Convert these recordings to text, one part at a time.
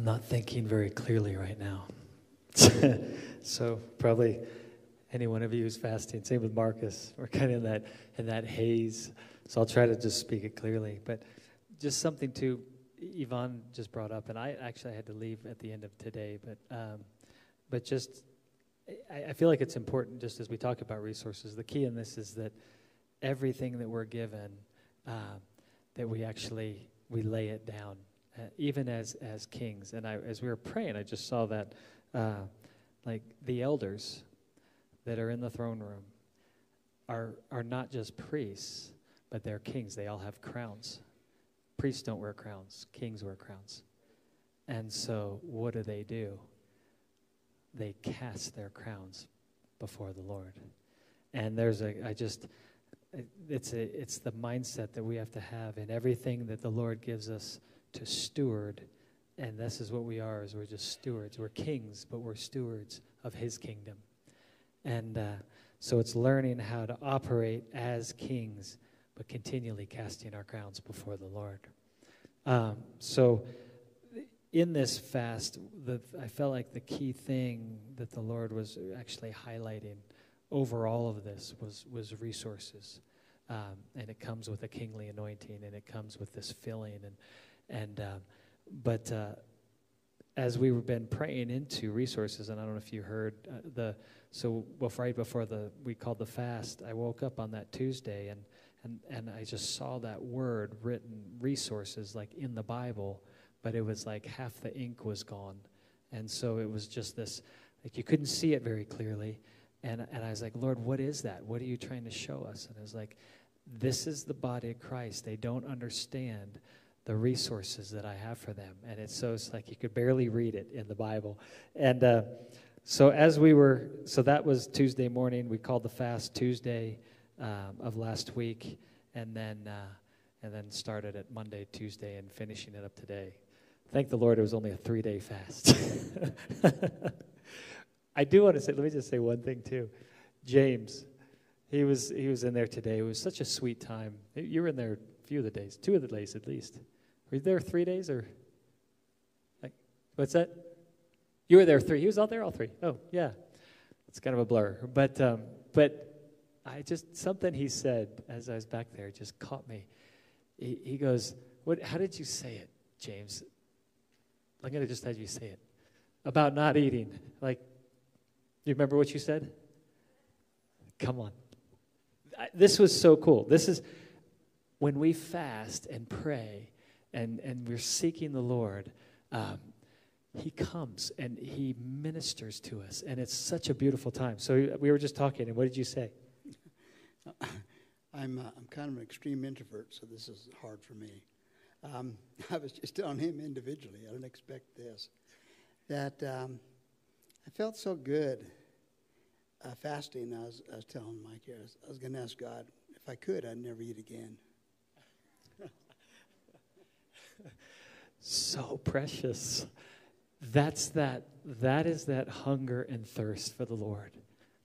I'm not thinking very clearly right now. so probably any one of you who's fasting, same with Marcus, we're kind of in that in that haze. So I'll try to just speak it clearly. But just something to Yvonne just brought up, and I actually had to leave at the end of today, but um, but just I, I feel like it's important just as we talk about resources. The key in this is that everything that we're given, uh, that we actually we lay it down, uh, even as as kings. And I, as we were praying, I just saw that, uh, like the elders that are in the throne room are are not just priests, but they're kings. They all have crowns. Priests don't wear crowns. Kings wear crowns. And so, what do they do? They cast their crowns before the Lord. And there's a, I just, it's, a, it's the mindset that we have to have in everything that the Lord gives us to steward. And this is what we are, is we're just stewards. We're kings, but we're stewards of his kingdom. And uh, so it's learning how to operate as kings, but continually casting our crowns before the Lord. Um, so in this fast, the, I felt like the key thing that the Lord was actually highlighting over all of this was, was resources. Um, and it comes with a kingly anointing, and it comes with this filling. And, and um, but uh, as we've been praying into resources, and I don't know if you heard uh, the so well, right before the we called the fast, I woke up on that Tuesday and and and I just saw that word written resources like in the Bible, but it was like half the ink was gone, and so it was just this like you couldn't see it very clearly, and and I was like, Lord, what is that? What are you trying to show us? And I was like, this is the body of Christ. They don't understand the resources that I have for them. And it's so it's like you could barely read it in the Bible. And uh, so as we were, so that was Tuesday morning. We called the fast Tuesday um, of last week, and then uh, and then started at Monday, Tuesday, and finishing it up today. Thank the Lord, it was only a three-day fast. I do want to say, let me just say one thing too. James, he was he was in there today. It was such a sweet time. You were in there few of the days, two of the days at least. Were you there three days or? Like, what's that? You were there three. He was out there all three. Oh yeah, it's kind of a blur. But um, but I just something he said as I was back there just caught me. He, he goes, "What? How did you say it, James? I'm gonna just have you say it about not eating. Like, you remember what you said? Come on. I, this was so cool. This is when we fast and pray and, and we're seeking the Lord, um, He comes and He ministers to us. And it's such a beautiful time. So we were just talking, and what did you say? I'm, uh, I'm kind of an extreme introvert, so this is hard for me. Um, I was just telling him individually, I didn't expect this, that um, I felt so good uh, fasting. I was, I was telling Mike here, I was, was going to ask God, if I could, I'd never eat again. so precious. That's that, that is that hunger and thirst for the Lord.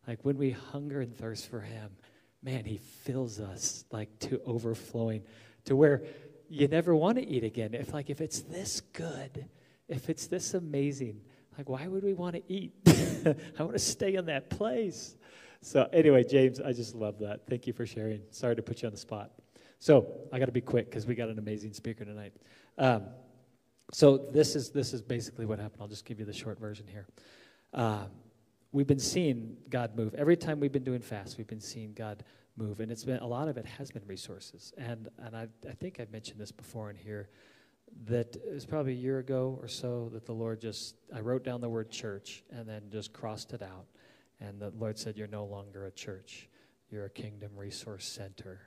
Like when we hunger and thirst for Him, man, He fills us like to overflowing to where you never want to eat again. If like if it's this good, if it's this amazing, like why would we want to eat? I want to stay in that place. So anyway, James, I just love that. Thank you for sharing. Sorry to put you on the spot. So I got to be quick because we got an amazing speaker tonight. Um, so this is this is basically what happened. I'll just give you the short version here. Um, we've been seeing God move every time we've been doing fast. We've been seeing God move, and it's been a lot of it has been resources. And and I I think I've mentioned this before in here that it was probably a year ago or so that the Lord just I wrote down the word church and then just crossed it out, and the Lord said, "You're no longer a church. You're a kingdom resource center."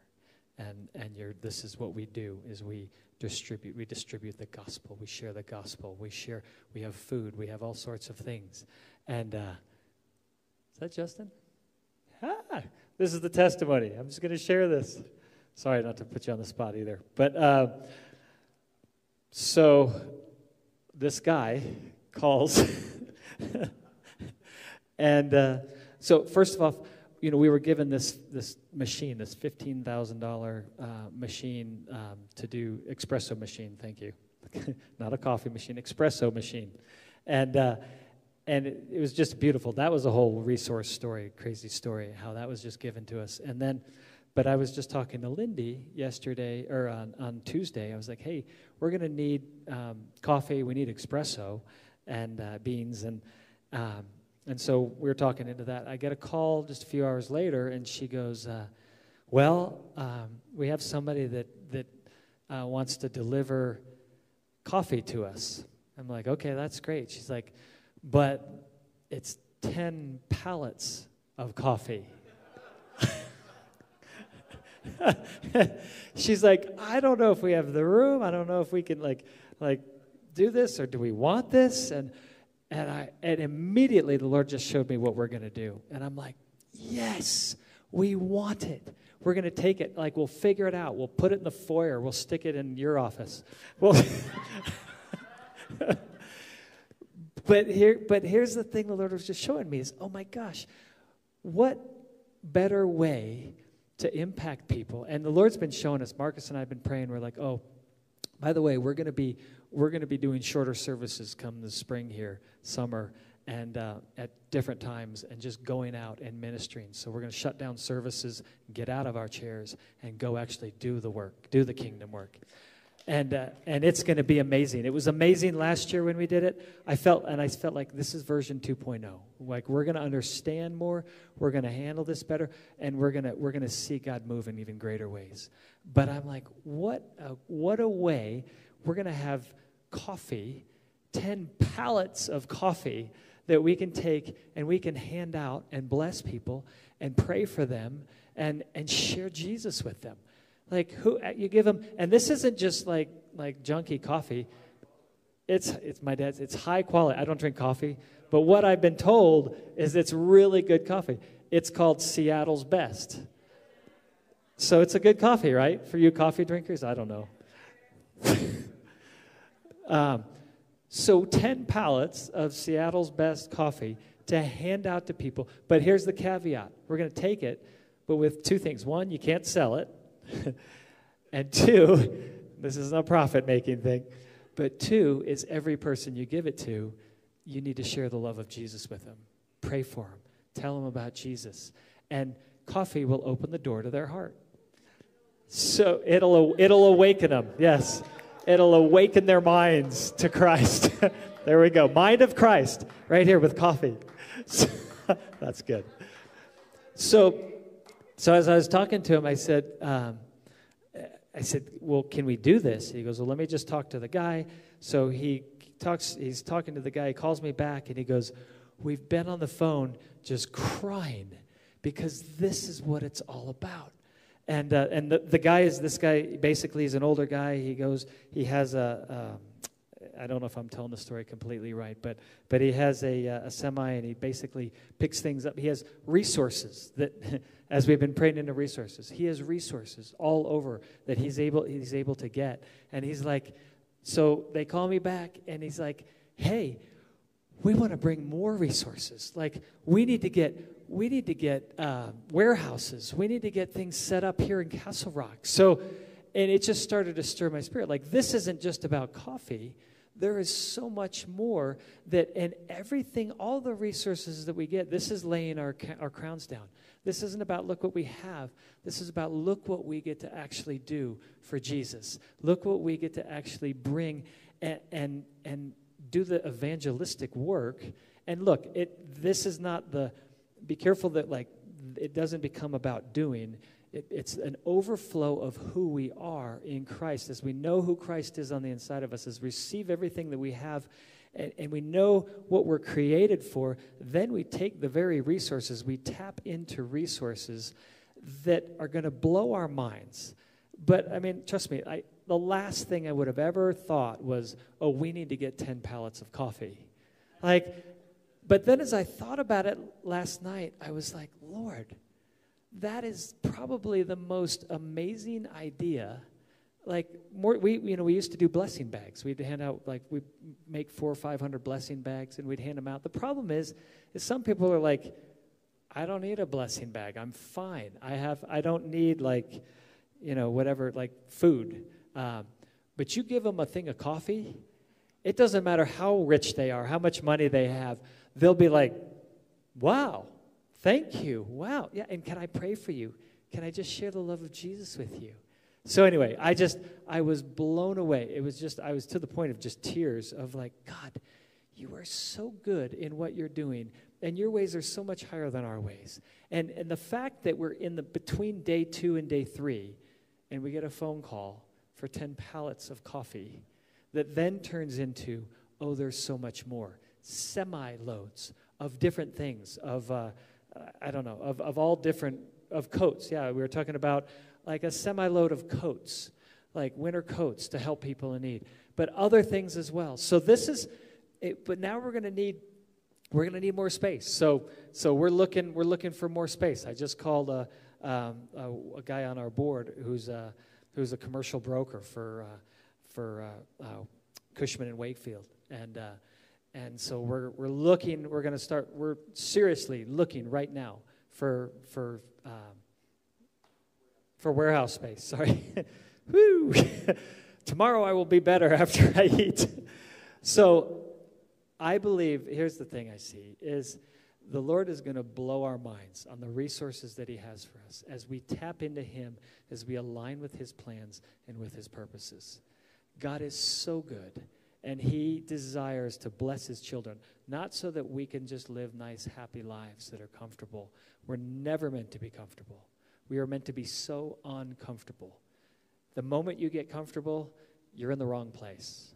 And and you're, this is what we do is we distribute we distribute the gospel. We share the gospel. We share we have food. We have all sorts of things. And uh, is that justin? Ah, this is the testimony. I'm just going to share this. Sorry not to put you on the spot either. But uh, so this guy calls and uh, so first of all you know, we were given this this machine, this fifteen thousand uh, machine um, to do espresso machine. Thank you. not a coffee machine, espresso machine. And, uh, and it, it, was just beautiful. That was a whole resource story, crazy story, how that was just given to us. And then, but I was just talking to Lindy yesterday, or on, on Tuesday. I was like, hey, we're going to need um, coffee, we need espresso and uh, beans. And, um, and so we were talking into that. I get a call just a few hours later, and she goes, uh, well, um, we have somebody that, that uh, wants to deliver coffee to us. I'm like, okay, that's great. She's like, but it's 10 pallets of coffee. She's like, I don't know if we have the room. I don't know if we can like like do this or do we want this? And and I and immediately the Lord just showed me what we're gonna do. And I'm like, yes, we want it. We're gonna take it, like we'll figure it out. We'll put it in the foyer, we'll stick it in your office. Well But here, but here's the thing the Lord was just showing me is, oh my gosh, what better way to impact people? And the Lord's been showing us. Marcus and I have been praying. We're like, oh, by the way, we're going to be we're going to be doing shorter services come the spring here, summer, and uh, at different times, and just going out and ministering. So we're going to shut down services, get out of our chairs, and go actually do the work, do the kingdom work and uh, and it's going to be amazing. It was amazing last year when we did it. I felt and I felt like this is version 2.0. Like we're going to understand more, we're going to handle this better, and we're going to we're going to see God move in even greater ways. But I'm like, what a, what a way we're going to have coffee, 10 pallets of coffee that we can take and we can hand out and bless people and pray for them and and share Jesus with them. Like who uh, you give them, and this isn't just like like junky coffee. It's it's my dad's. It's high quality. I don't drink coffee, but what I've been told is it's really good coffee. It's called Seattle's Best. So it's a good coffee, right? For you coffee drinkers, I don't know. um, so 10 pallets of Seattle's Best coffee to hand out to people. But here's the caveat we're going to take it, but with two things. One, you can't sell it. and two, this isn't a profit making thing, but two is every person you give it to, you need to share the love of Jesus with them. Pray for them, tell them about Jesus. And coffee will open the door to their heart. So it'll, it'll awaken them, yes. It'll awaken their minds to Christ. there we go. Mind of Christ, right here with coffee. That's good. So, so as I was talking to him, I said, um, I said, well, can we do this? He goes, well, let me just talk to the guy. So he talks, he's talking to the guy. He calls me back and he goes, we've been on the phone just crying because this is what it's all about. And, uh, and the, the guy is, this guy basically is an older guy. He goes, he has a, um, I don't know if I'm telling the story completely right, but but he has a, uh, a semi and he basically picks things up. He has resources that, as we've been praying into resources, he has resources all over that he's able he's able to get. And he's like, so they call me back and he's like, hey, we want to bring more resources. Like we need to get we need to get uh, warehouses. We need to get things set up here in Castle Rock. So, and it just started to stir my spirit. Like this isn't just about coffee there is so much more that and everything all the resources that we get this is laying our, our crowns down this isn't about look what we have this is about look what we get to actually do for jesus look what we get to actually bring and and, and do the evangelistic work and look it this is not the be careful that like it doesn't become about doing it, it's an overflow of who we are in Christ. As we know who Christ is on the inside of us, as we receive everything that we have, and, and we know what we're created for, then we take the very resources, we tap into resources that are going to blow our minds. But I mean, trust me, I, the last thing I would have ever thought was, oh, we need to get 10 pallets of coffee. Like, but then as I thought about it last night, I was like, Lord, that is probably the most amazing idea. Like more we you know we used to do blessing bags. We'd hand out like we make four or five hundred blessing bags and we'd hand them out. The problem is is some people are like i don't need a blessing bag. I'm fine. I have i don't need like you know whatever like food. Um, But you give them a thing of coffee, it doesn't matter how rich they are, how much money they have, they'll be like, wow, thank you. Wow. Yeah, and can I pray for you? Can I just share the love of Jesus with you? So anyway, I just I was blown away. It was just I was to the point of just tears of like, God, you are so good in what you're doing, and your ways are so much higher than our ways. And and the fact that we're in the between day two and day three, and we get a phone call for 10 pallets of coffee that then turns into, oh, there's so much more. Semi loads of different things, of, uh, I don't know, of, of all different, of coats. Yeah, we were talking about like a semi load of coats, like winter coats to help people in need, but other things as well. So this is, it, but now we're going to need we're going to need more space. So, so we're looking we're looking for more space. I just called a, um, a, a guy on our board who's a, who's a commercial broker for uh, for uh, uh, Cushman and Wakefield, and uh, and so we're we're looking. We're going to start. We're seriously looking right now for for um, for warehouse space. Sorry, woo. Tomorrow I will be better after I eat. so I believe. Here's the thing I see is the Lord is going to blow our minds on the resources that He has for us as we tap into Him, as we align with His plans and with His purposes. God is so good, and He desires to bless His children, not so that we can just live nice, happy lives that are comfortable. We're never meant to be comfortable. We are meant to be so uncomfortable. The moment you get comfortable, you're in the wrong place.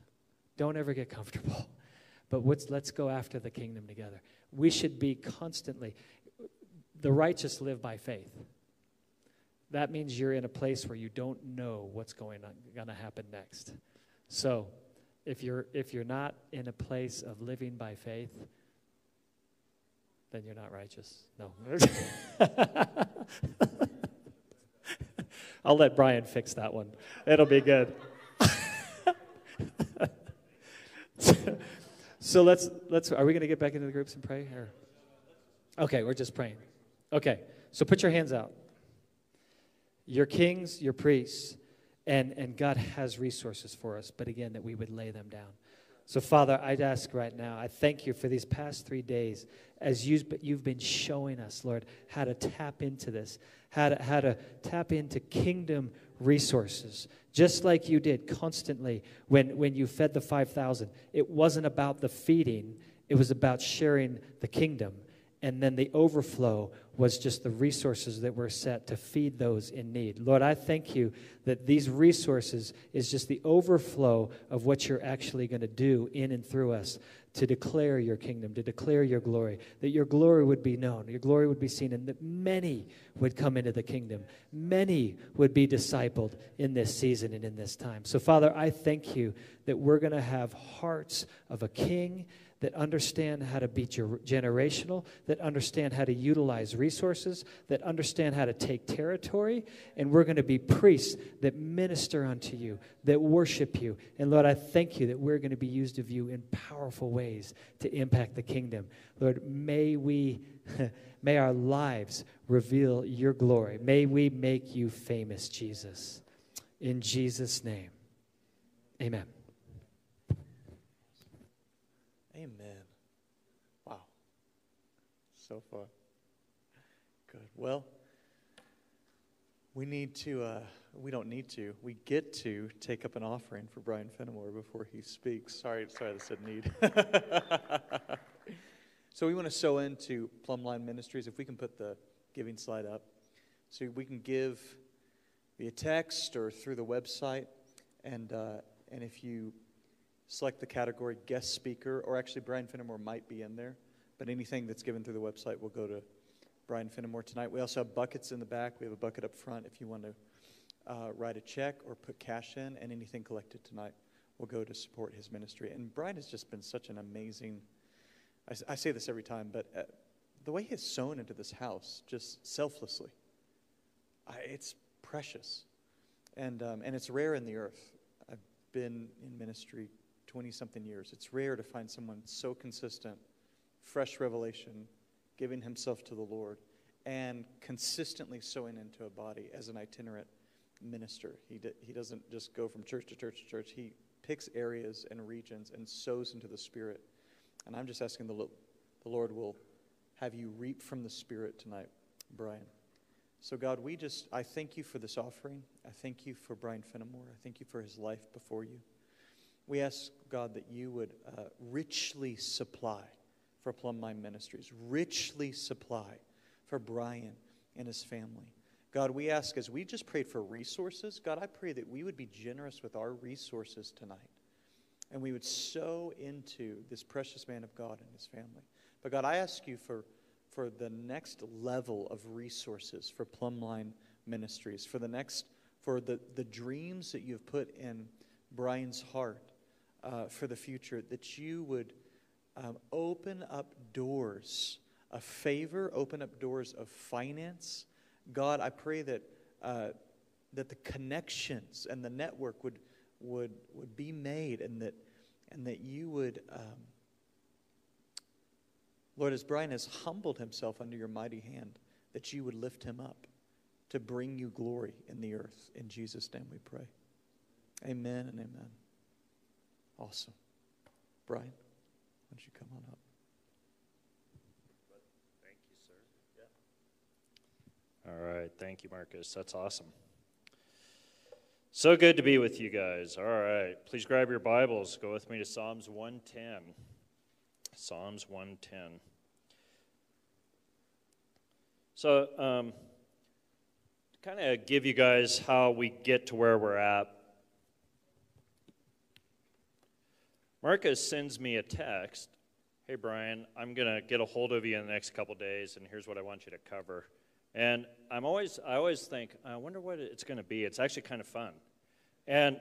Don't ever get comfortable. But let's go after the kingdom together. We should be constantly, the righteous live by faith. That means you're in a place where you don't know what's going going to happen next. So, if you're if you're not in a place of living by faith, then you're not righteous. No. I'll let Brian fix that one. It'll be good. So let's let's are we going to get back into the groups and pray or Okay, we're just praying. Okay. So put your hands out. Your kings, your priests, and and God has resources for us, but again that we would lay them down. So Father, I'd ask right now, I thank you for these past 3 days as you've been showing us, Lord, how to tap into this, how to, how to tap into kingdom resources, just like you did constantly when, when you fed the 5,000. It wasn't about the feeding, it was about sharing the kingdom. And then the overflow was just the resources that were set to feed those in need. Lord, I thank you that these resources is just the overflow of what you're actually going to do in and through us to declare your kingdom, to declare your glory, that your glory would be known, your glory would be seen, and that many would come into the kingdom. Many would be discipled in this season and in this time. So, Father, I thank you that we're going to have hearts of a king that understand how to be generational, that understand how to utilize resources, that understand how to take territory. And we're going to be priests that minister unto you, that worship you. And Lord, I thank you that we're going to be used of you in powerful ways to impact the kingdom. Lord, may we. may our lives reveal your glory. May we make you famous, Jesus. In Jesus' name, amen. Wow. So far. Good. Well, we need to, uh, we don't need to, we get to take up an offering for Brian Fenimore before he speaks. Sorry, sorry, I said need. so we want to sow into Plumbline Ministries. If we can put the giving slide up, so we can give via text or through the website. And, uh, and if you select the category guest speaker, or actually, Brian Fenimore might be in there, but anything that's given through the website will go to Brian Fenimore tonight. We also have buckets in the back. We have a bucket up front if you want to uh, write a check or put cash in, and anything collected tonight will go to support his ministry. And Brian has just been such an amazing, I, I say this every time, but uh, the way he has sown into this house just selflessly, I, it's precious. And, um, and it's rare in the earth. I've been in ministry 20 something years. It's rare to find someone so consistent, fresh revelation, giving himself to the Lord, and consistently sowing into a body as an itinerant minister. He, d- he doesn't just go from church to church to church. He picks areas and regions and sows into the Spirit. And I'm just asking the, the Lord will have you reap from the Spirit tonight, Brian. So, God, we just, I thank you for this offering. I thank you for Brian Fenimore. I thank you for his life before you. We ask, God, that you would uh, richly supply for Plumb Line Ministries, richly supply for Brian and his family. God, we ask as we just prayed for resources, God, I pray that we would be generous with our resources tonight and we would sow into this precious man of God and his family. But God, I ask you for, for the next level of resources for Plumb Line Ministries, for the next, for the, the dreams that you've put in Brian's heart uh, for the future, that you would um, open up doors of favor, open up doors of finance. God, I pray that, uh, that the connections and the network would, would, would be made and that, and that you would, um, Lord, as Brian has humbled himself under your mighty hand, that you would lift him up to bring you glory in the earth. In Jesus' name we pray. Amen and amen. Awesome. Brian, why don't you come on up? Thank you, sir. Yeah. All right. Thank you, Marcus. That's awesome. So good to be with you guys. All right. Please grab your Bibles. Go with me to Psalms 110. Psalms 110. So, um, kind of give you guys how we get to where we're at Marcus sends me a text Hey, Brian, I'm going to get a hold of you in the next couple days, and here's what I want you to cover. And I'm always, I always think, I wonder what it's going to be. It's actually kind of fun. And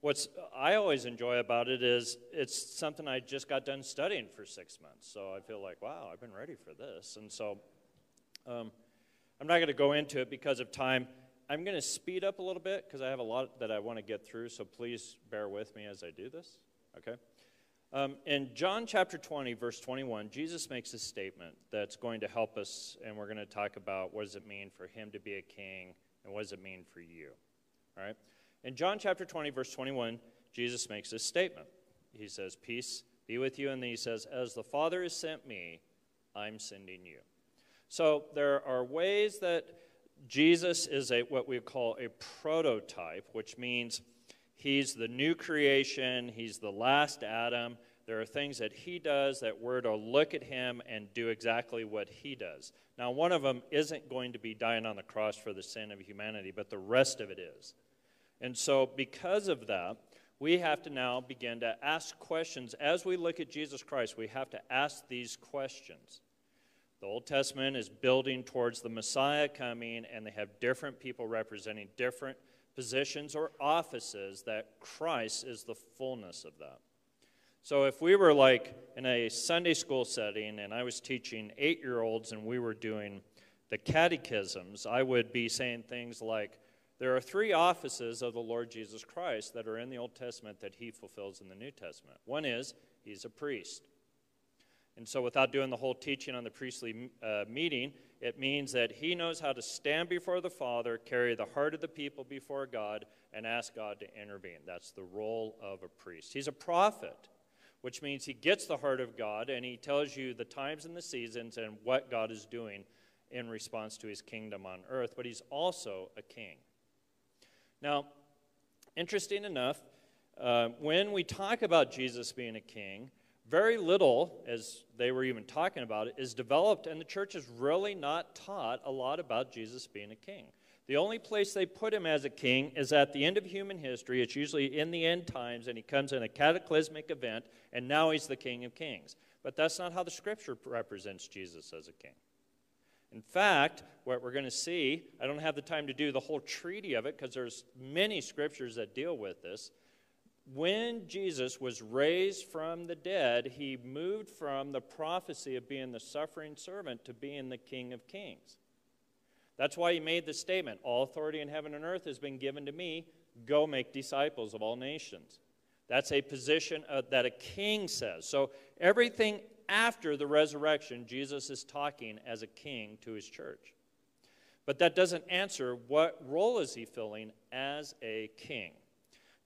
what's I always enjoy about it is it's something I just got done studying for six months. So I feel like, wow, I've been ready for this. And so um, I'm not going to go into it because of time. I'm going to speed up a little bit because I have a lot that I want to get through. So please bear with me as I do this. Okay? Um, in John chapter 20, verse 21, Jesus makes a statement that's going to help us, and we're going to talk about what does it mean for him to be a king and what does it mean for you. All right? In John chapter 20, verse 21, Jesus makes this statement. He says, Peace be with you. And then he says, As the Father has sent me, I'm sending you. So there are ways that Jesus is a what we call a prototype, which means He's the new creation, He's the last Adam. There are things that He does that we're to look at Him and do exactly what He does. Now, one of them isn't going to be dying on the cross for the sin of humanity, but the rest of it is. And so, because of that, we have to now begin to ask questions. As we look at Jesus Christ, we have to ask these questions. The Old Testament is building towards the Messiah coming, and they have different people representing different positions or offices that Christ is the fullness of that. So if we were like in a Sunday school setting and I was teaching eight year olds and we were doing the catechisms, I would be saying things like, there are three offices of the Lord Jesus Christ that are in the Old Testament that he fulfills in the New Testament. One is he's a priest. And so, without doing the whole teaching on the priestly uh, meeting, it means that he knows how to stand before the Father, carry the heart of the people before God, and ask God to intervene. That's the role of a priest. He's a prophet, which means he gets the heart of God and he tells you the times and the seasons and what God is doing in response to his kingdom on earth, but he's also a king. Now, interesting enough, uh, when we talk about Jesus being a king, very little, as they were even talking about it, is developed, and the church is really not taught a lot about Jesus being a king. The only place they put him as a king is at the end of human history. It's usually in the end times, and he comes in a cataclysmic event, and now he's the king of kings. But that's not how the scripture represents Jesus as a king. In fact, what we're going to see, I don't have the time to do the whole treaty of it because there's many scriptures that deal with this when Jesus was raised from the dead, he moved from the prophecy of being the suffering servant to being the King of Kings. That's why he made the statement All authority in heaven and earth has been given to me. Go make disciples of all nations. That's a position uh, that a king says. So everything after the resurrection, Jesus is talking as a king to his church. But that doesn't answer what role is he filling as a king.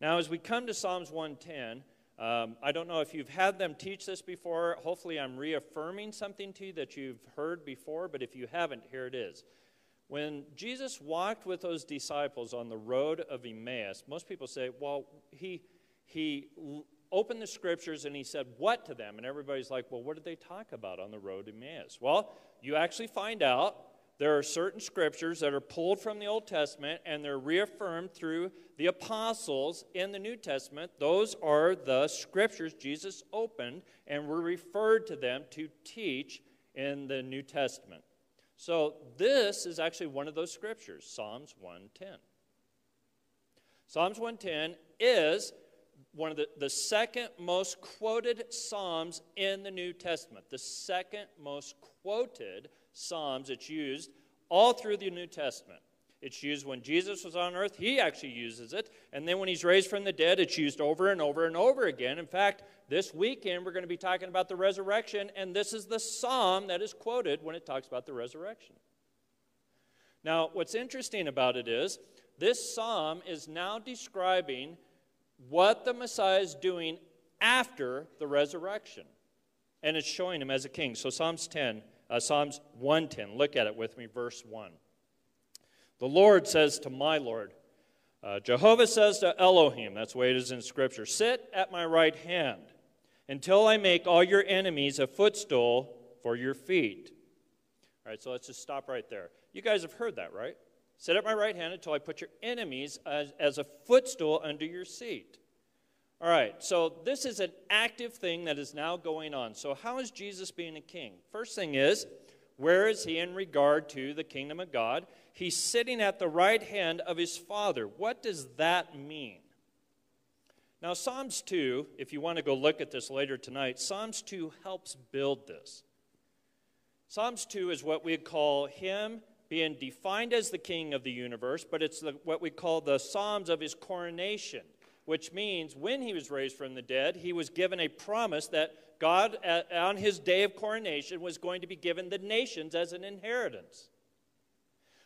Now, as we come to Psalms 110, um, I don't know if you've had them teach this before. Hopefully, I'm reaffirming something to you that you've heard before, but if you haven't, here it is. When Jesus walked with those disciples on the road of Emmaus, most people say, well, he, he opened the scriptures and he said, What to them? And everybody's like, Well, what did they talk about on the road to Emmaus? Well, you actually find out there are certain scriptures that are pulled from the Old Testament and they're reaffirmed through the apostles in the New Testament. Those are the scriptures Jesus opened and were referred to them to teach in the New Testament. So this is actually one of those scriptures, Psalms 110. Psalms 110 is one of the, the second most quoted Psalms in the New Testament. The second most quoted Psalms. It's used all through the New Testament. It's used when Jesus was on earth, he actually uses it. And then when he's raised from the dead, it's used over and over and over again. In fact, this weekend we're going to be talking about the resurrection, and this is the psalm that is quoted when it talks about the resurrection. Now, what's interesting about it is this psalm is now describing what the Messiah is doing after the resurrection. And it's showing him as a king. So, Psalms 10 uh, Psalms 110. Look at it with me, verse 1. The Lord says to my Lord, uh, Jehovah says to Elohim, that's the way it is in Scripture, sit at my right hand until I make all your enemies a footstool for your feet. All right, so let's just stop right there. You guys have heard that, right? Sit at my right hand until I put your enemies as, as a footstool under your seat. All right, so this is an active thing that is now going on. So, how is Jesus being a king? First thing is, where is he in regard to the kingdom of God? He's sitting at the right hand of his Father. What does that mean? Now, Psalms 2, if you want to go look at this later tonight, Psalms 2 helps build this. Psalms 2 is what we call him being defined as the king of the universe, but it's the, what we call the Psalms of his coronation which means when he was raised from the dead, he was given a promise that God, on his day of coronation, was going to be given the nations as an inheritance.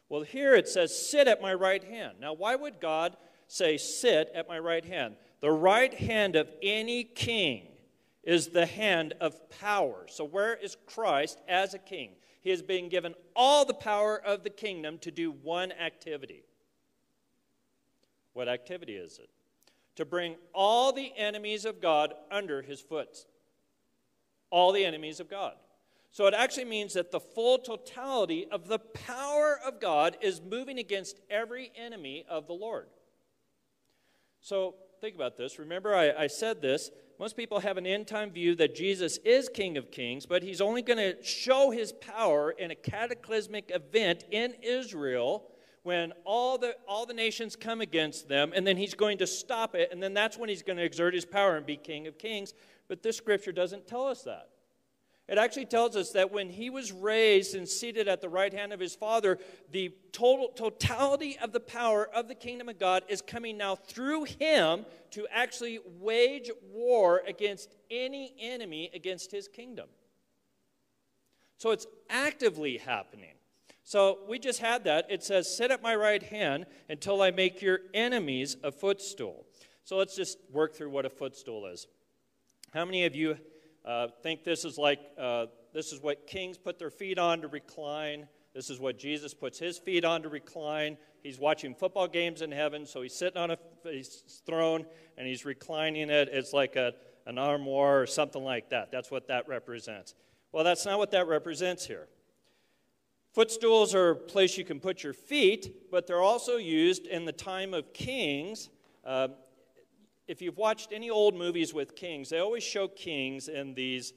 Well, here it says, Sit at my right hand. Now, why would God say, Sit at my right hand? The right hand of any king is the hand of power. So, where is Christ as a king? He has been given all the power of the kingdom to do one activity. What activity is it? To bring all the enemies of God under his foot. All the enemies of God. So it actually means that the full totality of the power of God is moving against every enemy of the Lord. So think about this. Remember, I, I said this. Most people have an end time view that Jesus is King of Kings, but he's only going to show his power in a cataclysmic event in Israel when all the, all the nations come against them, and then he's going to stop it, and then that's when he's going to exert his power and be king of kings. But this scripture doesn't tell us that. It actually tells us that when he was raised and seated at the right hand of his father, the total totality of the power of the kingdom of God is coming now through him to actually wage war against any enemy against his kingdom. So it's actively happening. So we just had that. It says, Sit at my right hand until I make your enemies a footstool. So let's just work through what a footstool is. How many of you uh, think this is like, uh, this is what kings put their feet on to recline? This is what Jesus puts his feet on to recline. He's watching football games in heaven, so he's sitting on a throne and he's reclining it. It's like a, an armoire or something like that. That's what that represents. Well, that's not what that represents here. Footstools are a place you can put your feet, but they're also used in the time of kings. Uh, if you've watched any old movies with kings, they always show kings in these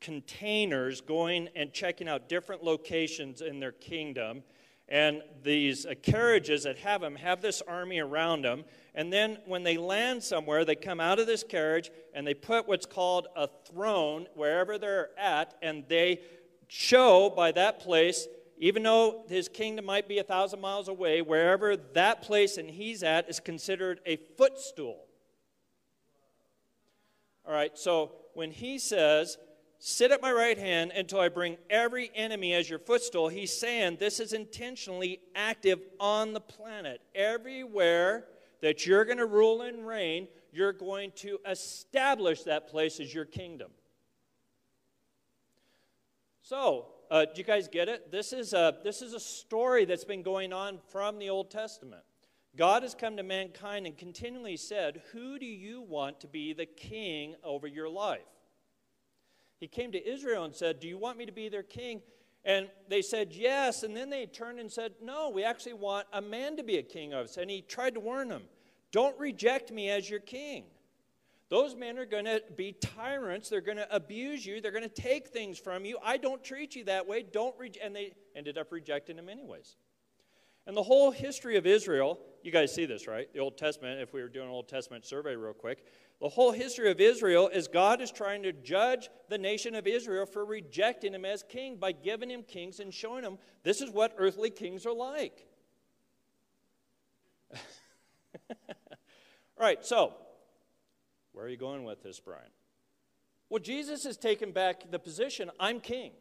containers going and checking out different locations in their kingdom. And these uh, carriages that have them have this army around them. And then when they land somewhere, they come out of this carriage and they put what's called a throne wherever they're at, and they show by that place even though his kingdom might be a thousand miles away, wherever that place and he's at is considered a footstool. All right, so when he says Sit at my right hand until I bring every enemy as your footstool. He's saying this is intentionally active on the planet. Everywhere that you're going to rule and reign, you're going to establish that place as your kingdom. So, uh, do you guys get it? This is, a, this is a story that's been going on from the Old Testament. God has come to mankind and continually said, Who do you want to be the king over your life? He came to Israel and said, Do you want me to be their king? And they said, Yes. And then they turned and said, No, we actually want a man to be a king of us. And he tried to warn them, Don't reject me as your king. Those men are going to be tyrants. They're going to abuse you. They're going to take things from you. I don't treat you that way. Don't re-. And they ended up rejecting him anyways. And the whole history of Israel, you guys see this, right? The Old Testament, if we were doing an Old Testament survey real quick, the whole history of Israel is God is trying to judge the nation of Israel for rejecting him as king by giving him kings and showing him this is what earthly kings are like. All right, so where are you going with this, Brian? Well, Jesus has taken back the position I'm king.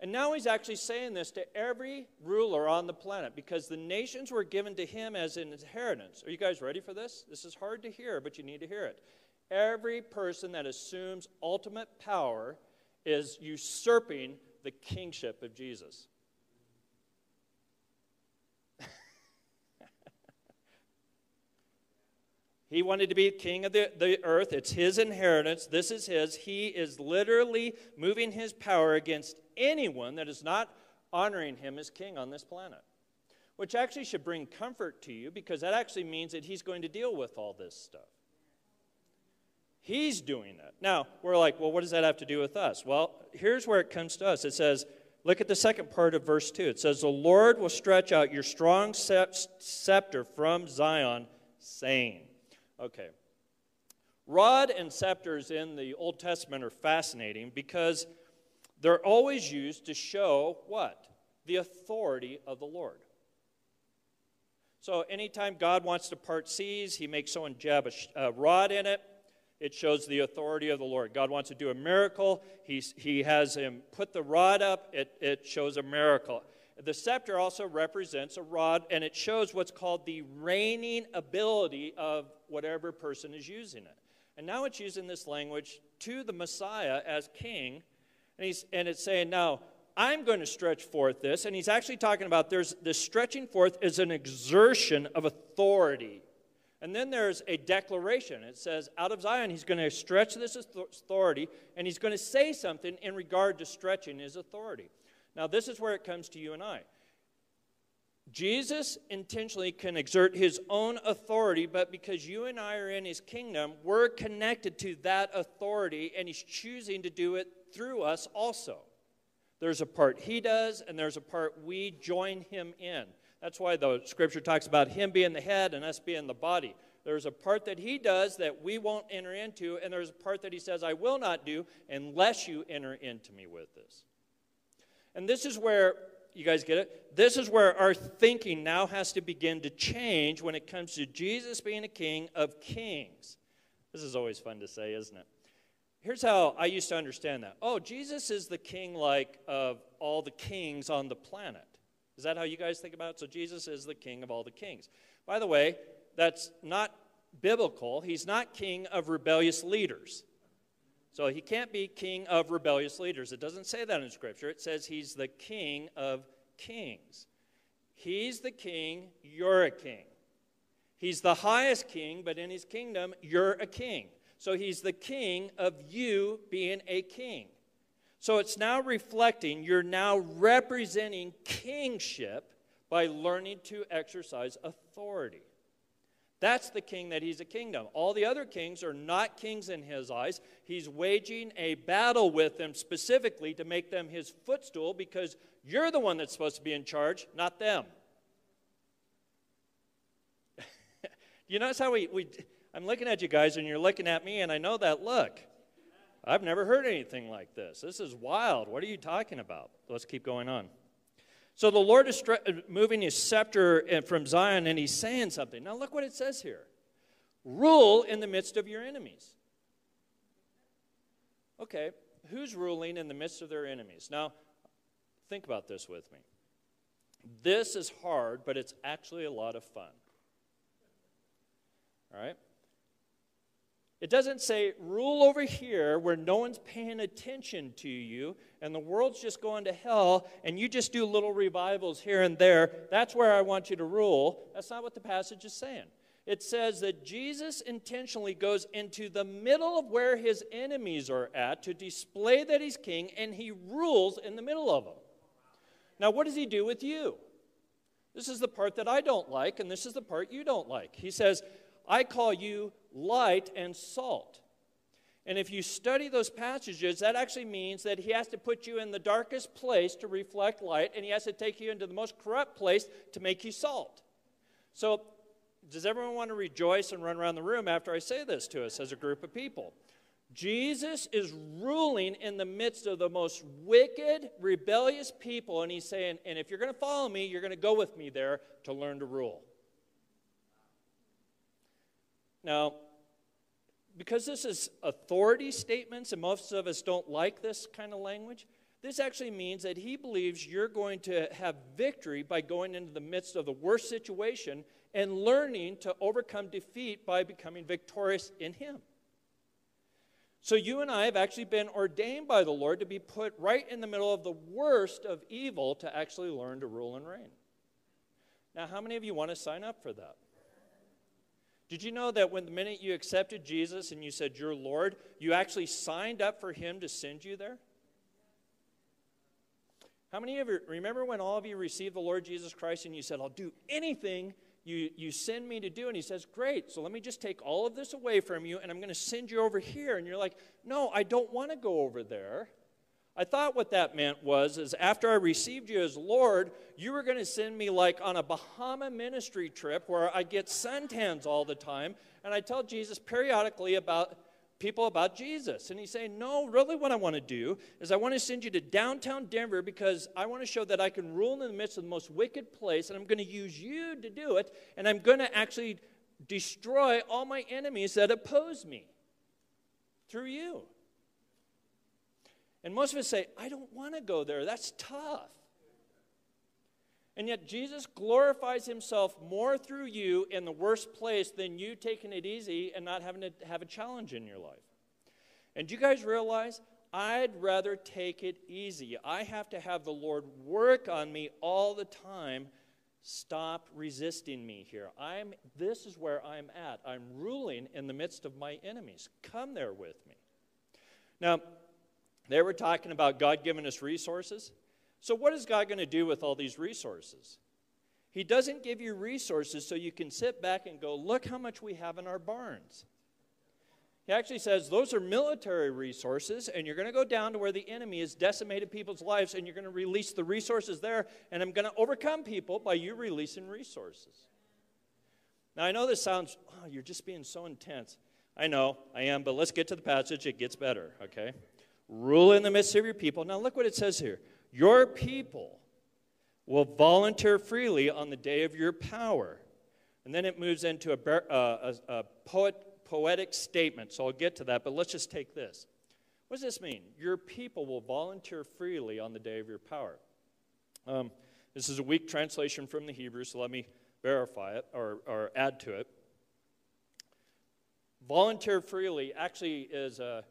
And now he's actually saying this to every ruler on the planet because the nations were given to him as an inheritance. Are you guys ready for this? This is hard to hear, but you need to hear it. Every person that assumes ultimate power is usurping the kingship of Jesus. He wanted to be king of the, the earth. It's his inheritance. This is his. He is literally moving his power against anyone that is not honoring him as king on this planet. Which actually should bring comfort to you because that actually means that he's going to deal with all this stuff. He's doing that. Now, we're like, well, what does that have to do with us? Well, here's where it comes to us. It says, look at the second part of verse 2. It says, The Lord will stretch out your strong scepter from Zion, saying, Okay. Rod and scepters in the Old Testament are fascinating because they're always used to show what? The authority of the Lord. So, anytime God wants to part seas, he makes someone jab a, rod in it. It shows the authority of the Lord. God wants to do a miracle. He's, he has him put the rod up. It, it shows a miracle. The scepter also represents a rod, and it shows what's called the reigning ability of whatever person is using it. And now it's using this language to the Messiah as king, and, he's, and it's saying, now, I'm going to stretch forth this. And he's actually talking about there's this stretching forth is an exertion of authority. And then there's a declaration. It says, out of Zion, he's going to stretch this authority, and he's going to say something in regard to stretching his authority. Now, this is where it comes to you and I. Jesus intentionally can exert his own authority, but because you and I are in his kingdom, we're connected to that authority, and he's choosing to do it through us also. There's a part he does, and there's a part we join him in. That's why the scripture talks about him being the head and us being the body. There's a part that he does that we won't enter into, and there's a part that he says, I will not do unless you enter into me with this. And this is where, you guys get it? This is where our thinking now has to begin to change when it comes to Jesus being a king of kings. This is always fun to say, isn't it? Here's how I used to understand that. Oh, Jesus is the king like of all the kings on the planet. Is that how you guys think about it? So Jesus is the king of all the kings. By the way, that's not biblical. He's not king of rebellious leaders. So he can't be king of rebellious leaders. It doesn't say that in Scripture. It says he's the king of kings. He's the king, you're a king. He's the highest king, but in his kingdom, you're a king. So he's the king of you being a king. So it's now reflecting, you're now representing kingship by learning to exercise authority. That's the king that he's a kingdom. All the other kings are not kings in his eyes. He's waging a battle with them specifically to make them his footstool because you're the one that's supposed to be in charge, not them. you notice how we, we, I'm looking at you guys and you're looking at me, and I know that look. I've never heard anything like this. This is wild. What are you talking about? Let's keep going on. So the Lord is moving his scepter uh, from Zion and he's saying something. Now look what it says here rule in the midst of your enemies. Okay, who's ruling in the midst of their enemies? Now, think about this with me. This is hard, but it's actually a lot of fun. All right? It doesn't say, rule over here where no one's paying attention to you and the world's just going to hell and you just do little revivals here and there. That's where I want you to rule. That's not what the passage is saying. It says that Jesus intentionally goes into the middle of where his enemies are at to display that he's king and he rules in the middle of them. Now, what does he do with you? This is the part that I don't like, and this is the part you don't like. He says, I call you light and salt. And if you study those passages, that actually means that he has to put you in the darkest place to reflect light, and he has to take you into the most corrupt place to make you salt. So, does everyone want to rejoice and run around the room after I say this to us as a group of people? Jesus is ruling in the midst of the most wicked, rebellious people, and he's saying, And if you're going to follow me, you're going to go with me there to learn to rule. Now, because this is authority statements, and most of us don't like this kind of language, this actually means that he believes you're going to have victory by going into the midst of the worst situation and learning to overcome defeat by becoming victorious in him. So, you and I have actually been ordained by the Lord to be put right in the middle of the worst of evil to actually learn to rule and reign. Now, how many of you want to sign up for that? Did you know that when the minute you accepted Jesus and you said, You're Lord, you actually signed up for Him to send you there? How many of you remember when all of you received the Lord Jesus Christ and you said, I'll do anything you, you send me to do? And He says, Great, so let me just take all of this away from you and I'm going to send you over here. And you're like, No, I don't want to go over there. I thought what that meant was is after I received you as Lord, you were going to send me like on a Bahama ministry trip where I get suntans all the time and I tell Jesus periodically about people about Jesus. And he's saying, "No, really what I want to do is I want to send you to downtown Denver because I want to show that I can rule in the midst of the most wicked place and I'm going to use you to do it and I'm going to actually destroy all my enemies that oppose me through you." And most of us say, I don't want to go there. That's tough. And yet, Jesus glorifies himself more through you in the worst place than you taking it easy and not having to have a challenge in your life. And you guys realize? I'd rather take it easy. I have to have the Lord work on me all the time. Stop resisting me here. I'm, this is where I'm at. I'm ruling in the midst of my enemies. Come there with me. Now, they were talking about God giving us resources. So, what is God going to do with all these resources? He doesn't give you resources so you can sit back and go, look how much we have in our barns. He actually says those are military resources, and you're going to go down to where the enemy has decimated people's lives, and you're going to release the resources there, and I'm going to overcome people by you releasing resources. Now, I know this sounds, oh, you're just being so intense. I know, I am, but let's get to the passage. It gets better, okay? Rule in the midst of your people. Now, look what it says here Your people will volunteer freely on the day of your power. And then it moves into a, uh, a, a poet, poetic statement. So I'll get to that, but let's just take this. What does this mean? Your people will volunteer freely on the day of your power. Um, this is a weak translation from the Hebrew, so let me verify it or, or add to it. Volunteer freely actually is a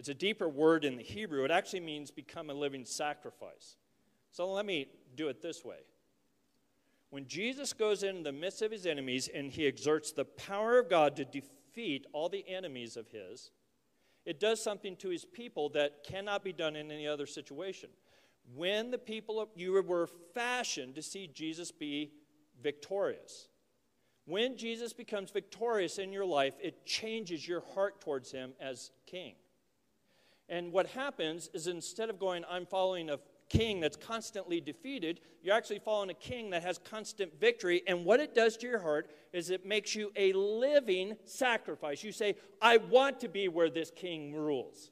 it's a deeper word in the Hebrew. It actually means become a living sacrifice. So let me do it this way. When Jesus goes in the midst of his enemies and he exerts the power of God to defeat all the enemies of his, it does something to his people that cannot be done in any other situation. When the people of you were fashioned to see Jesus be victorious. When Jesus becomes victorious in your life, it changes your heart towards him as king. And what happens is instead of going, I'm following a king that's constantly defeated, you're actually following a king that has constant victory. And what it does to your heart is it makes you a living sacrifice. You say, I want to be where this king rules.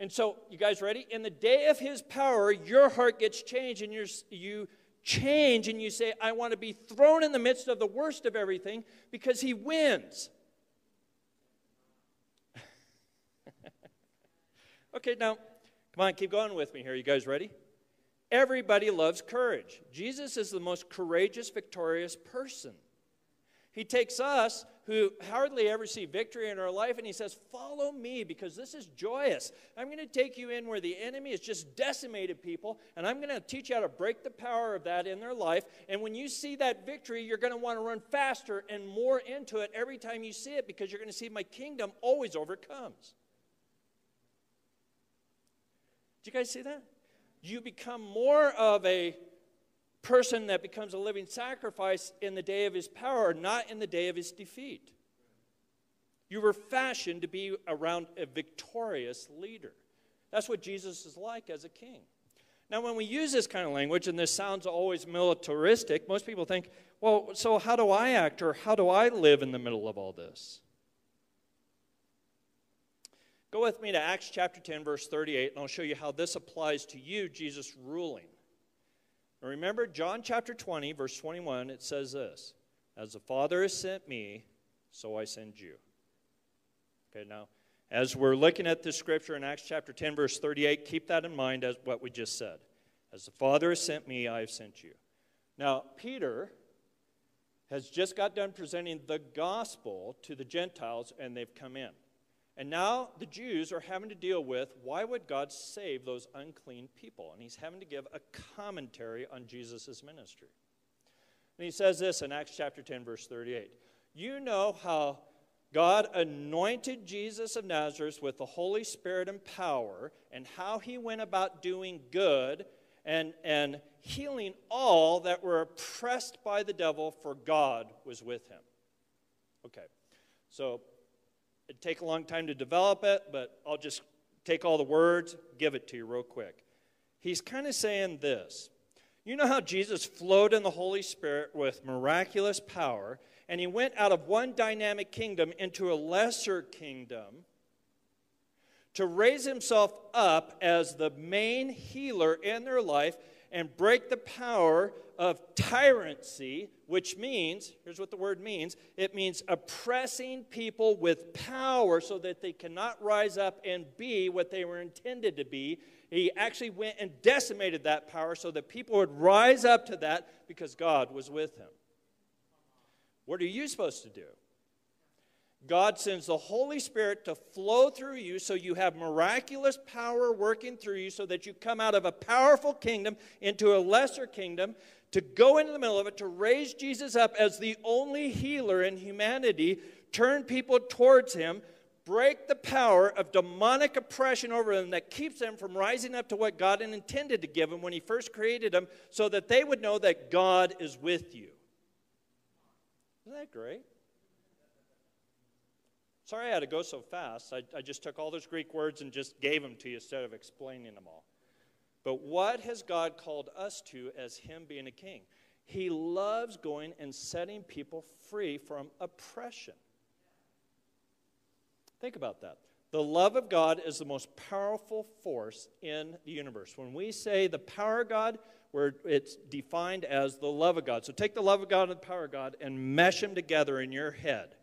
And so, you guys ready? In the day of his power, your heart gets changed and you change and you say, I want to be thrown in the midst of the worst of everything because he wins. Okay, now, come on, keep going with me here. You guys ready? Everybody loves courage. Jesus is the most courageous, victorious person. He takes us who hardly ever see victory in our life and he says, Follow me because this is joyous. I'm going to take you in where the enemy has just decimated people and I'm going to teach you how to break the power of that in their life. And when you see that victory, you're going to want to run faster and more into it every time you see it because you're going to see my kingdom always overcomes. Do you guys see that? You become more of a person that becomes a living sacrifice in the day of his power, not in the day of his defeat. You were fashioned to be around a victorious leader. That's what Jesus is like as a king. Now, when we use this kind of language, and this sounds always militaristic, most people think, well, so how do I act or how do I live in the middle of all this? Go with me to Acts chapter 10, verse 38, and I'll show you how this applies to you, Jesus ruling. Now remember, John chapter 20, verse 21, it says this As the Father has sent me, so I send you. Okay, now, as we're looking at this scripture in Acts chapter 10, verse 38, keep that in mind as what we just said. As the Father has sent me, I have sent you. Now, Peter has just got done presenting the gospel to the Gentiles, and they've come in. And now the Jews are having to deal with why would God save those unclean people? And he's having to give a commentary on Jesus' ministry. And he says this in Acts chapter 10, verse 38. You know how God anointed Jesus of Nazareth with the Holy Spirit and power, and how he went about doing good and, and healing all that were oppressed by the devil, for God was with him. Okay, so It'd take a long time to develop it, but I'll just take all the words, give it to you real quick. He's kind of saying this. You know how Jesus flowed in the Holy Spirit with miraculous power, and he went out of one dynamic kingdom into a lesser kingdom to raise himself up as the main healer in their life and break the power of tyranny, which means, here's what the word means it means oppressing people with power so that they cannot rise up and be what they were intended to be. He actually went and decimated that power so that people would rise up to that because God was with him. What are you supposed to do? God sends the Holy Spirit to flow through you so you have miraculous power working through you so that you come out of a powerful kingdom into a lesser kingdom, to go into the middle of it, to raise Jesus up as the only healer in humanity, turn people towards Him, break the power of demonic oppression over them that keeps them from rising up to what God intended to give them when He first created them, so that they would know that God is with you. Isn't that great? Sorry I had to go so fast. I, I just took all those Greek words and just gave them to you instead of explaining them all. But what has God called us to as Him being a king? He loves going and setting people free from oppression. Think about that. The love of God is the most powerful force in the universe. When we say the power of God, where it's defined as the love of God. So take the love of God and the power of God and mesh them together in your head.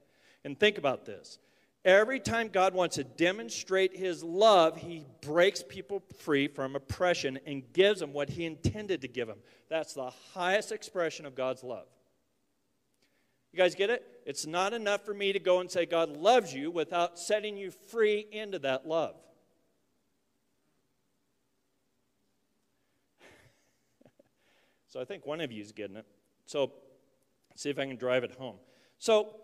And think about this. Every time God wants to demonstrate his love, he breaks people free from oppression and gives them what he intended to give them. That's the highest expression of God's love. You guys get it? It's not enough for me to go and say God loves you without setting you free into that love. so I think one of you is getting it. So see if I can drive it home. So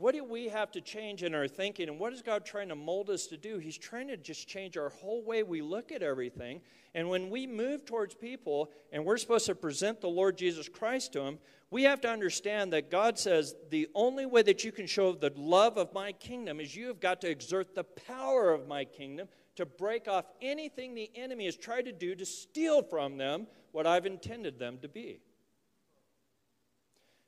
what do we have to change in our thinking and what is god trying to mold us to do? He's trying to just change our whole way we look at everything and when we move towards people and we're supposed to present the lord jesus christ to them we have to understand that god says the only way that you can show the love of my kingdom is you have got to exert the power of my kingdom to break off anything the enemy has tried to do to steal from them what i've intended them to be.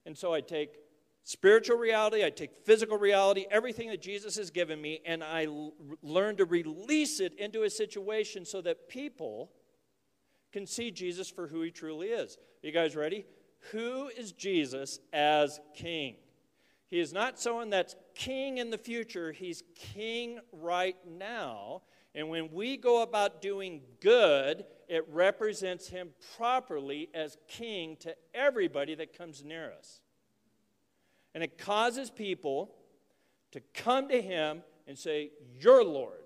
And so i take spiritual reality, I take physical reality, everything that Jesus has given me, and I l- learn to release it into a situation so that people can see Jesus for who he truly is. Are you guys ready? Who is Jesus as king? He is not someone that's king in the future, he's king right now. And when we go about doing good, it represents him properly as king to everybody that comes near us. And it causes people to come to him and say, You're Lord.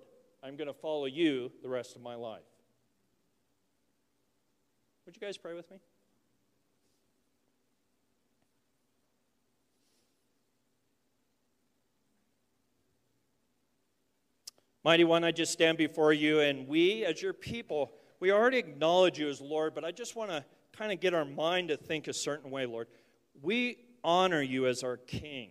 I'm going to follow you the rest of my life. Would you guys pray with me? Mighty One, I just stand before you, and we, as your people, we already acknowledge you as Lord, but I just want to kind of get our mind to think a certain way, Lord. We honor you as our King.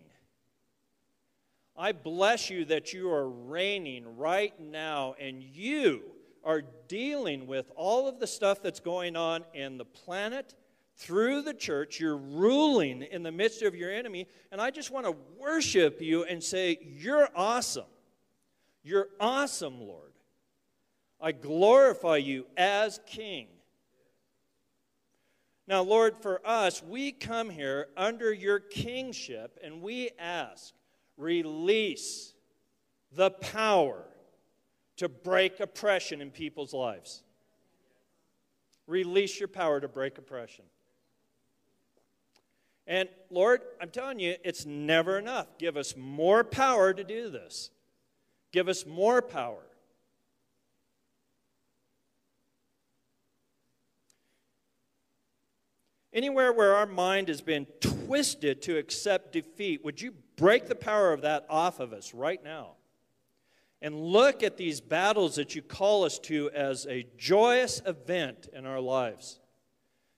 I bless you that you are reigning right now, and you are dealing with all of the stuff that's going on in the planet through the church. You're ruling in the midst of your enemy, and I just want to worship you and say, You're awesome. You're awesome, Lord. I glorify you as King. Now, Lord, for us, we come here under your kingship and we ask, release the power to break oppression in people's lives. Release your power to break oppression. And Lord, I'm telling you, it's never enough. Give us more power to do this. Give us more power. Anywhere where our mind has been twisted to accept defeat, would you break the power of that off of us right now? And look at these battles that you call us to as a joyous event in our lives.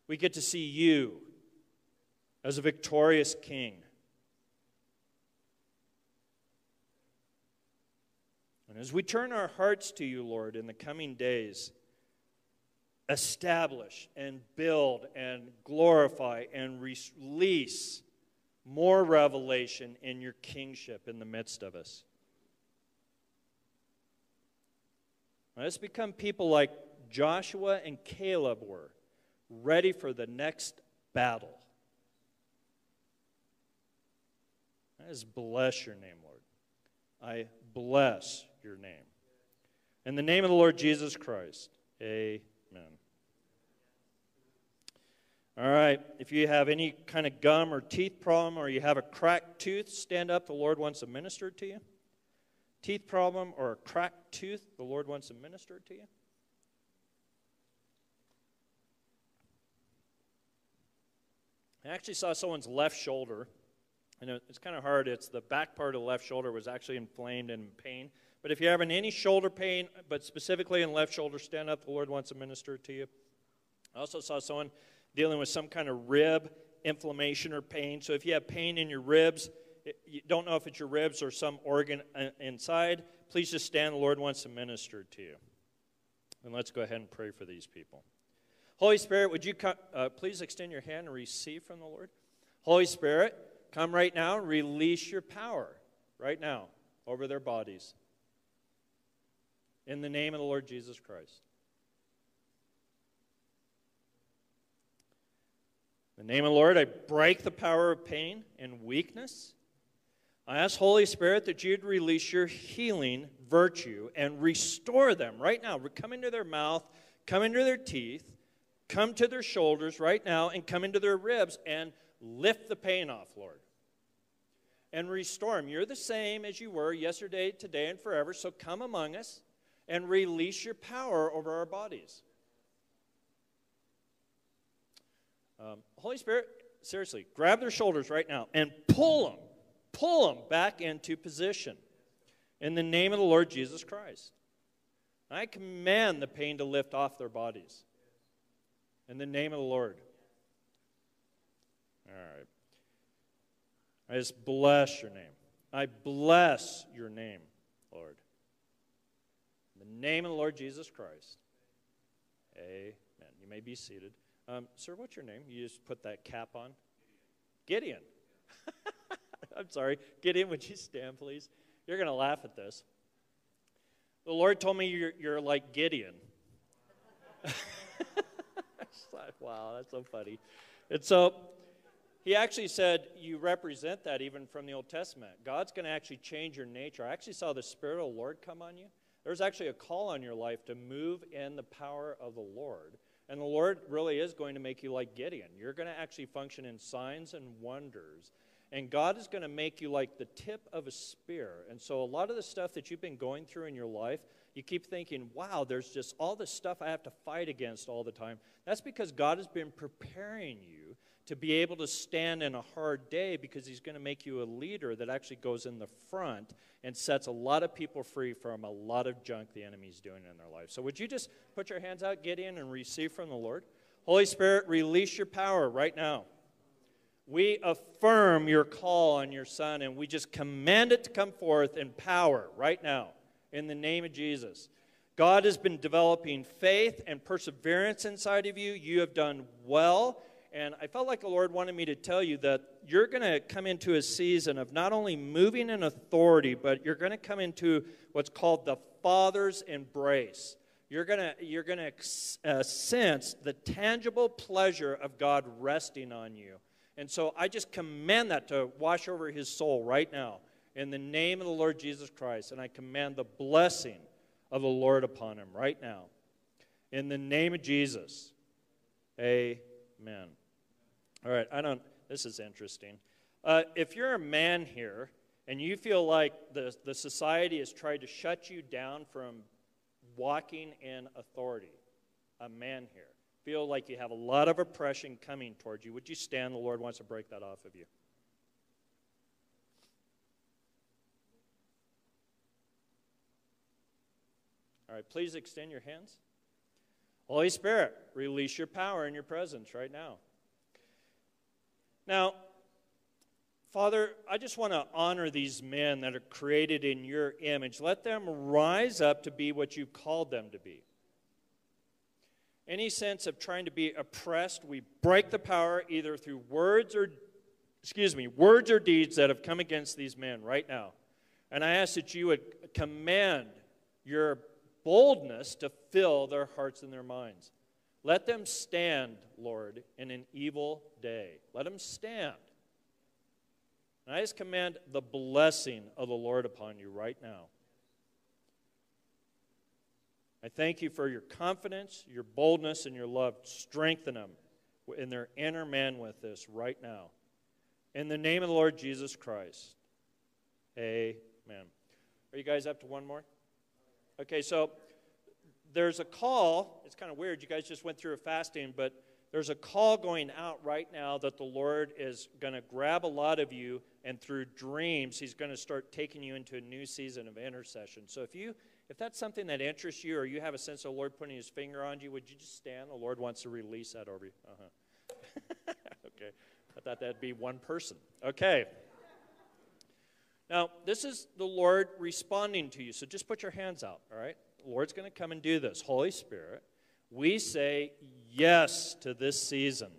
We get to see you as a victorious king. And as we turn our hearts to you, Lord, in the coming days, establish and build and glorify and release more revelation in your kingship in the midst of us. Let's become people like Joshua and Caleb were, ready for the next battle. Just bless your name, Lord. I bless your name. In the name of the Lord Jesus Christ, amen. All right, if you have any kind of gum or teeth problem or you have a cracked tooth, stand up. The Lord wants to minister to you. Teeth problem or a cracked tooth, the Lord wants to minister to you. I actually saw someone's left shoulder, and it's kind of hard. It's the back part of the left shoulder was actually inflamed and in pain. But if you're having any shoulder pain, but specifically in left shoulder, stand up. The Lord wants to minister to you. I also saw someone dealing with some kind of rib inflammation or pain. So if you have pain in your ribs, you don't know if it's your ribs or some organ uh, inside, please just stand. The Lord wants to minister to you. And let's go ahead and pray for these people. Holy Spirit, would you come, uh, please extend your hand and receive from the Lord? Holy Spirit, come right now, and release your power right now over their bodies. In the name of the Lord Jesus Christ. In the name of the Lord, I break the power of pain and weakness. I ask, Holy Spirit, that you'd release your healing virtue and restore them right now. Come into their mouth, come into their teeth, come to their shoulders right now, and come into their ribs and lift the pain off, Lord. And restore them. You're the same as you were yesterday, today, and forever, so come among us and release your power over our bodies. Um, Holy Spirit, seriously, grab their shoulders right now and pull them, pull them back into position in the name of the Lord Jesus Christ. I command the pain to lift off their bodies in the name of the Lord. All right. I just bless your name. I bless your name, Lord. In the name of the Lord Jesus Christ. Amen. You may be seated. Um, sir, what's your name? You just put that cap on. Gideon. I'm sorry. Gideon, would you stand, please? You're going to laugh at this. The Lord told me you're, you're like Gideon. wow, that's so funny. And so he actually said, You represent that even from the Old Testament. God's going to actually change your nature. I actually saw the Spirit of the Lord come on you. There's actually a call on your life to move in the power of the Lord. And the Lord really is going to make you like Gideon. You're going to actually function in signs and wonders. And God is going to make you like the tip of a spear. And so, a lot of the stuff that you've been going through in your life, you keep thinking, wow, there's just all this stuff I have to fight against all the time. That's because God has been preparing you to be able to stand in a hard day because He's going to make you a leader that actually goes in the front and sets a lot of people free from a lot of junk the enemy's doing in their life. So, would you just put your hands out, Gideon, and receive from the Lord? Holy Spirit, release your power right now. We affirm your call on your son, and we just command it to come forth in power right now in the name of Jesus. God has been developing faith and perseverance inside of you. You have done well. And I felt like the Lord wanted me to tell you that you're going to come into a season of not only moving in authority, but you're going to come into what's called the Father's embrace. You're going to, you're going to uh, sense the tangible pleasure of God resting on you. And so I just command that to wash over his soul right now in the name of the Lord Jesus Christ. And I command the blessing of the Lord upon him right now. In the name of Jesus. Amen. All right, I don't, this is interesting. Uh, if you're a man here and you feel like the, the society has tried to shut you down from walking in authority, a man here, feel like you have a lot of oppression coming towards you, would you stand? The Lord wants to break that off of you. All right, please extend your hands. Holy Spirit, release your power and your presence right now. Now, Father, I just want to honor these men that are created in your image. Let them rise up to be what you've called them to be. Any sense of trying to be oppressed, we break the power either through words or, excuse me, words or deeds that have come against these men right now. And I ask that you would command your boldness to fill their hearts and their minds. Let them stand, Lord, in an evil day. Let them stand. And I just command the blessing of the Lord upon you right now. I thank you for your confidence, your boldness, and your love. Strengthen them in their inner man with this right now. In the name of the Lord Jesus Christ. Amen. Are you guys up to one more? Okay, so there's a call. It's kind of weird. You guys just went through a fasting, but there's a call going out right now that the Lord is going to grab a lot of you, and through dreams, He's going to start taking you into a new season of intercession. So if you if that's something that interests you, or you have a sense of the Lord putting His finger on you, would you just stand? The Lord wants to release that over you. Uh-huh. okay, I thought that'd be one person. Okay. Now, this is the Lord responding to you. So just put your hands out, all right? The Lord's going to come and do this. Holy Spirit, we say yes to this season.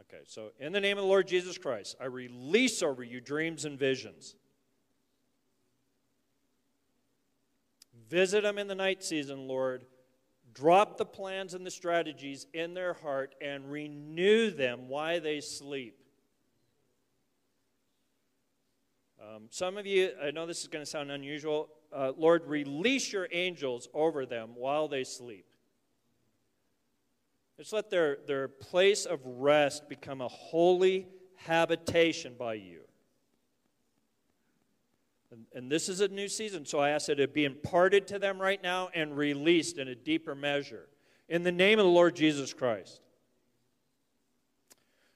Okay, so in the name of the Lord Jesus Christ, I release over you dreams and visions. Visit them in the night season, Lord. Drop the plans and the strategies in their heart and renew them while they sleep. Um, some of you, I know this is going to sound unusual. Uh, Lord, release your angels over them while they sleep. Just let their, their place of rest become a holy habitation by you. And, this is a new season, so I ask that it be imparted to them right now and released in a deeper measure. In the name of the Lord Jesus Christ.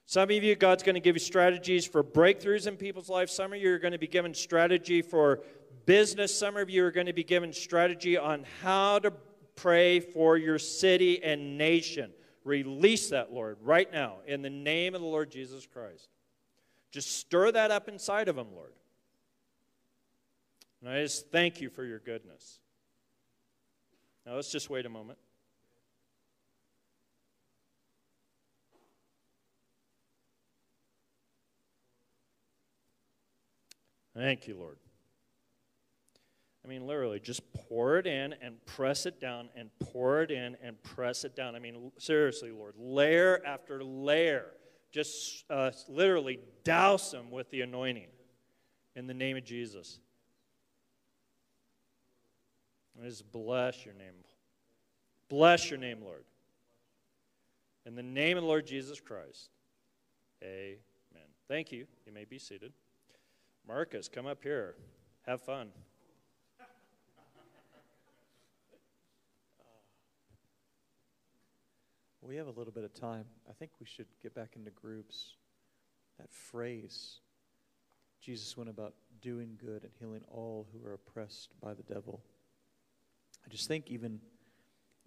Some of you, God's going to give you strategies for breakthroughs in people's lives. Some of you are going to be given strategy for business. Some of you are going to be given strategy on how to pray for your city and nation. Release that, Lord, right now, in the name of the Lord Jesus Christ. Just stir that up inside of them, Lord. And I just thank you for your goodness. Now, let's just wait a moment. Thank you, Lord. I mean, literally, just pour it in and press it down and pour it in and press it down. I mean, seriously, Lord, layer after layer. just uh, literally douse them with the anointing in the name of Jesus. Just bless your name. Bless your name, Lord. In the name of the Lord Jesus Christ. Amen. Thank you. You may be seated. Marcus, come up here. Have fun. We have a little bit of time. I think we should get back into groups. That phrase, Jesus went about doing good and healing all who are oppressed by the devil. I just think, even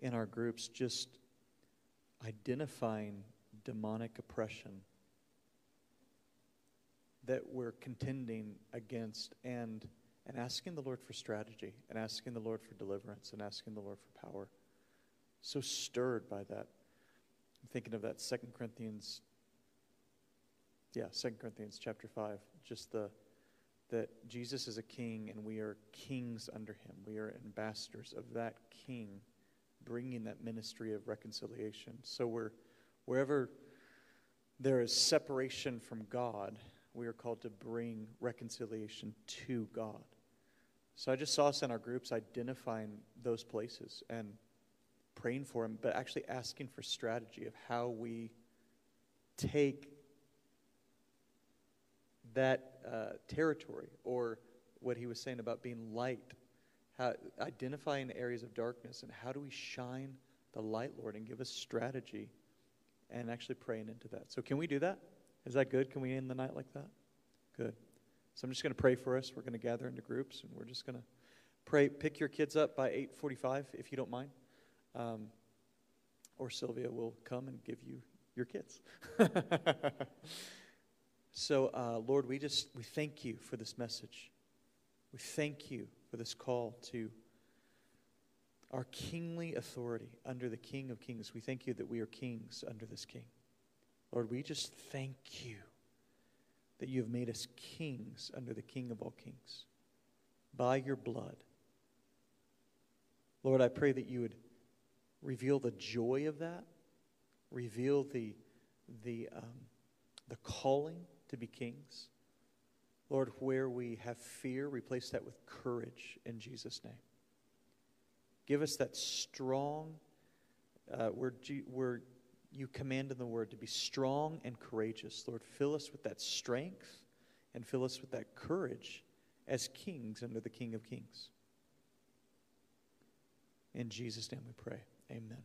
in our groups, just identifying demonic oppression that we're contending against and and asking the Lord for strategy and asking the Lord for deliverance and asking the Lord for power. So stirred by that. I'm thinking of that Second Corinthians yeah, Second Corinthians chapter 5, just the that Jesus is a king and we are kings under him. We are ambassadors of that king bringing that ministry of reconciliation. So we're wherever there is separation from God, we are called to bring reconciliation to God. So I just saw us in our groups identifying those places and praying for them, but actually asking for strategy of how we take that uh, territory or what he was saying about being light, how, identifying areas of darkness, and how do we shine the light, Lord, and give us strategy and actually praying into that. So, can we do that? Is that good? Can we end the night like that? Good. So I'm just going to pray for us. We're going to gather into groups, and we're just going to pray. Pick your kids up by 8:45, if you don't mind, um, or Sylvia will come and give you your kids. so, uh, Lord, we just we thank you for this message. We thank you for this call to our kingly authority under the King of Kings. We thank you that we are kings under this King. Lord, we just thank you that you have made us kings under the King of all kings by your blood. Lord, I pray that you would reveal the joy of that, reveal the, the, um, the calling to be kings. Lord, where we have fear, replace that with courage in Jesus' name. Give us that strong, uh, where, where you command in the word to be strong and courageous. Lord, fill us with that strength and fill us with that courage as kings under the King of Kings. In Jesus' name we pray. Amen.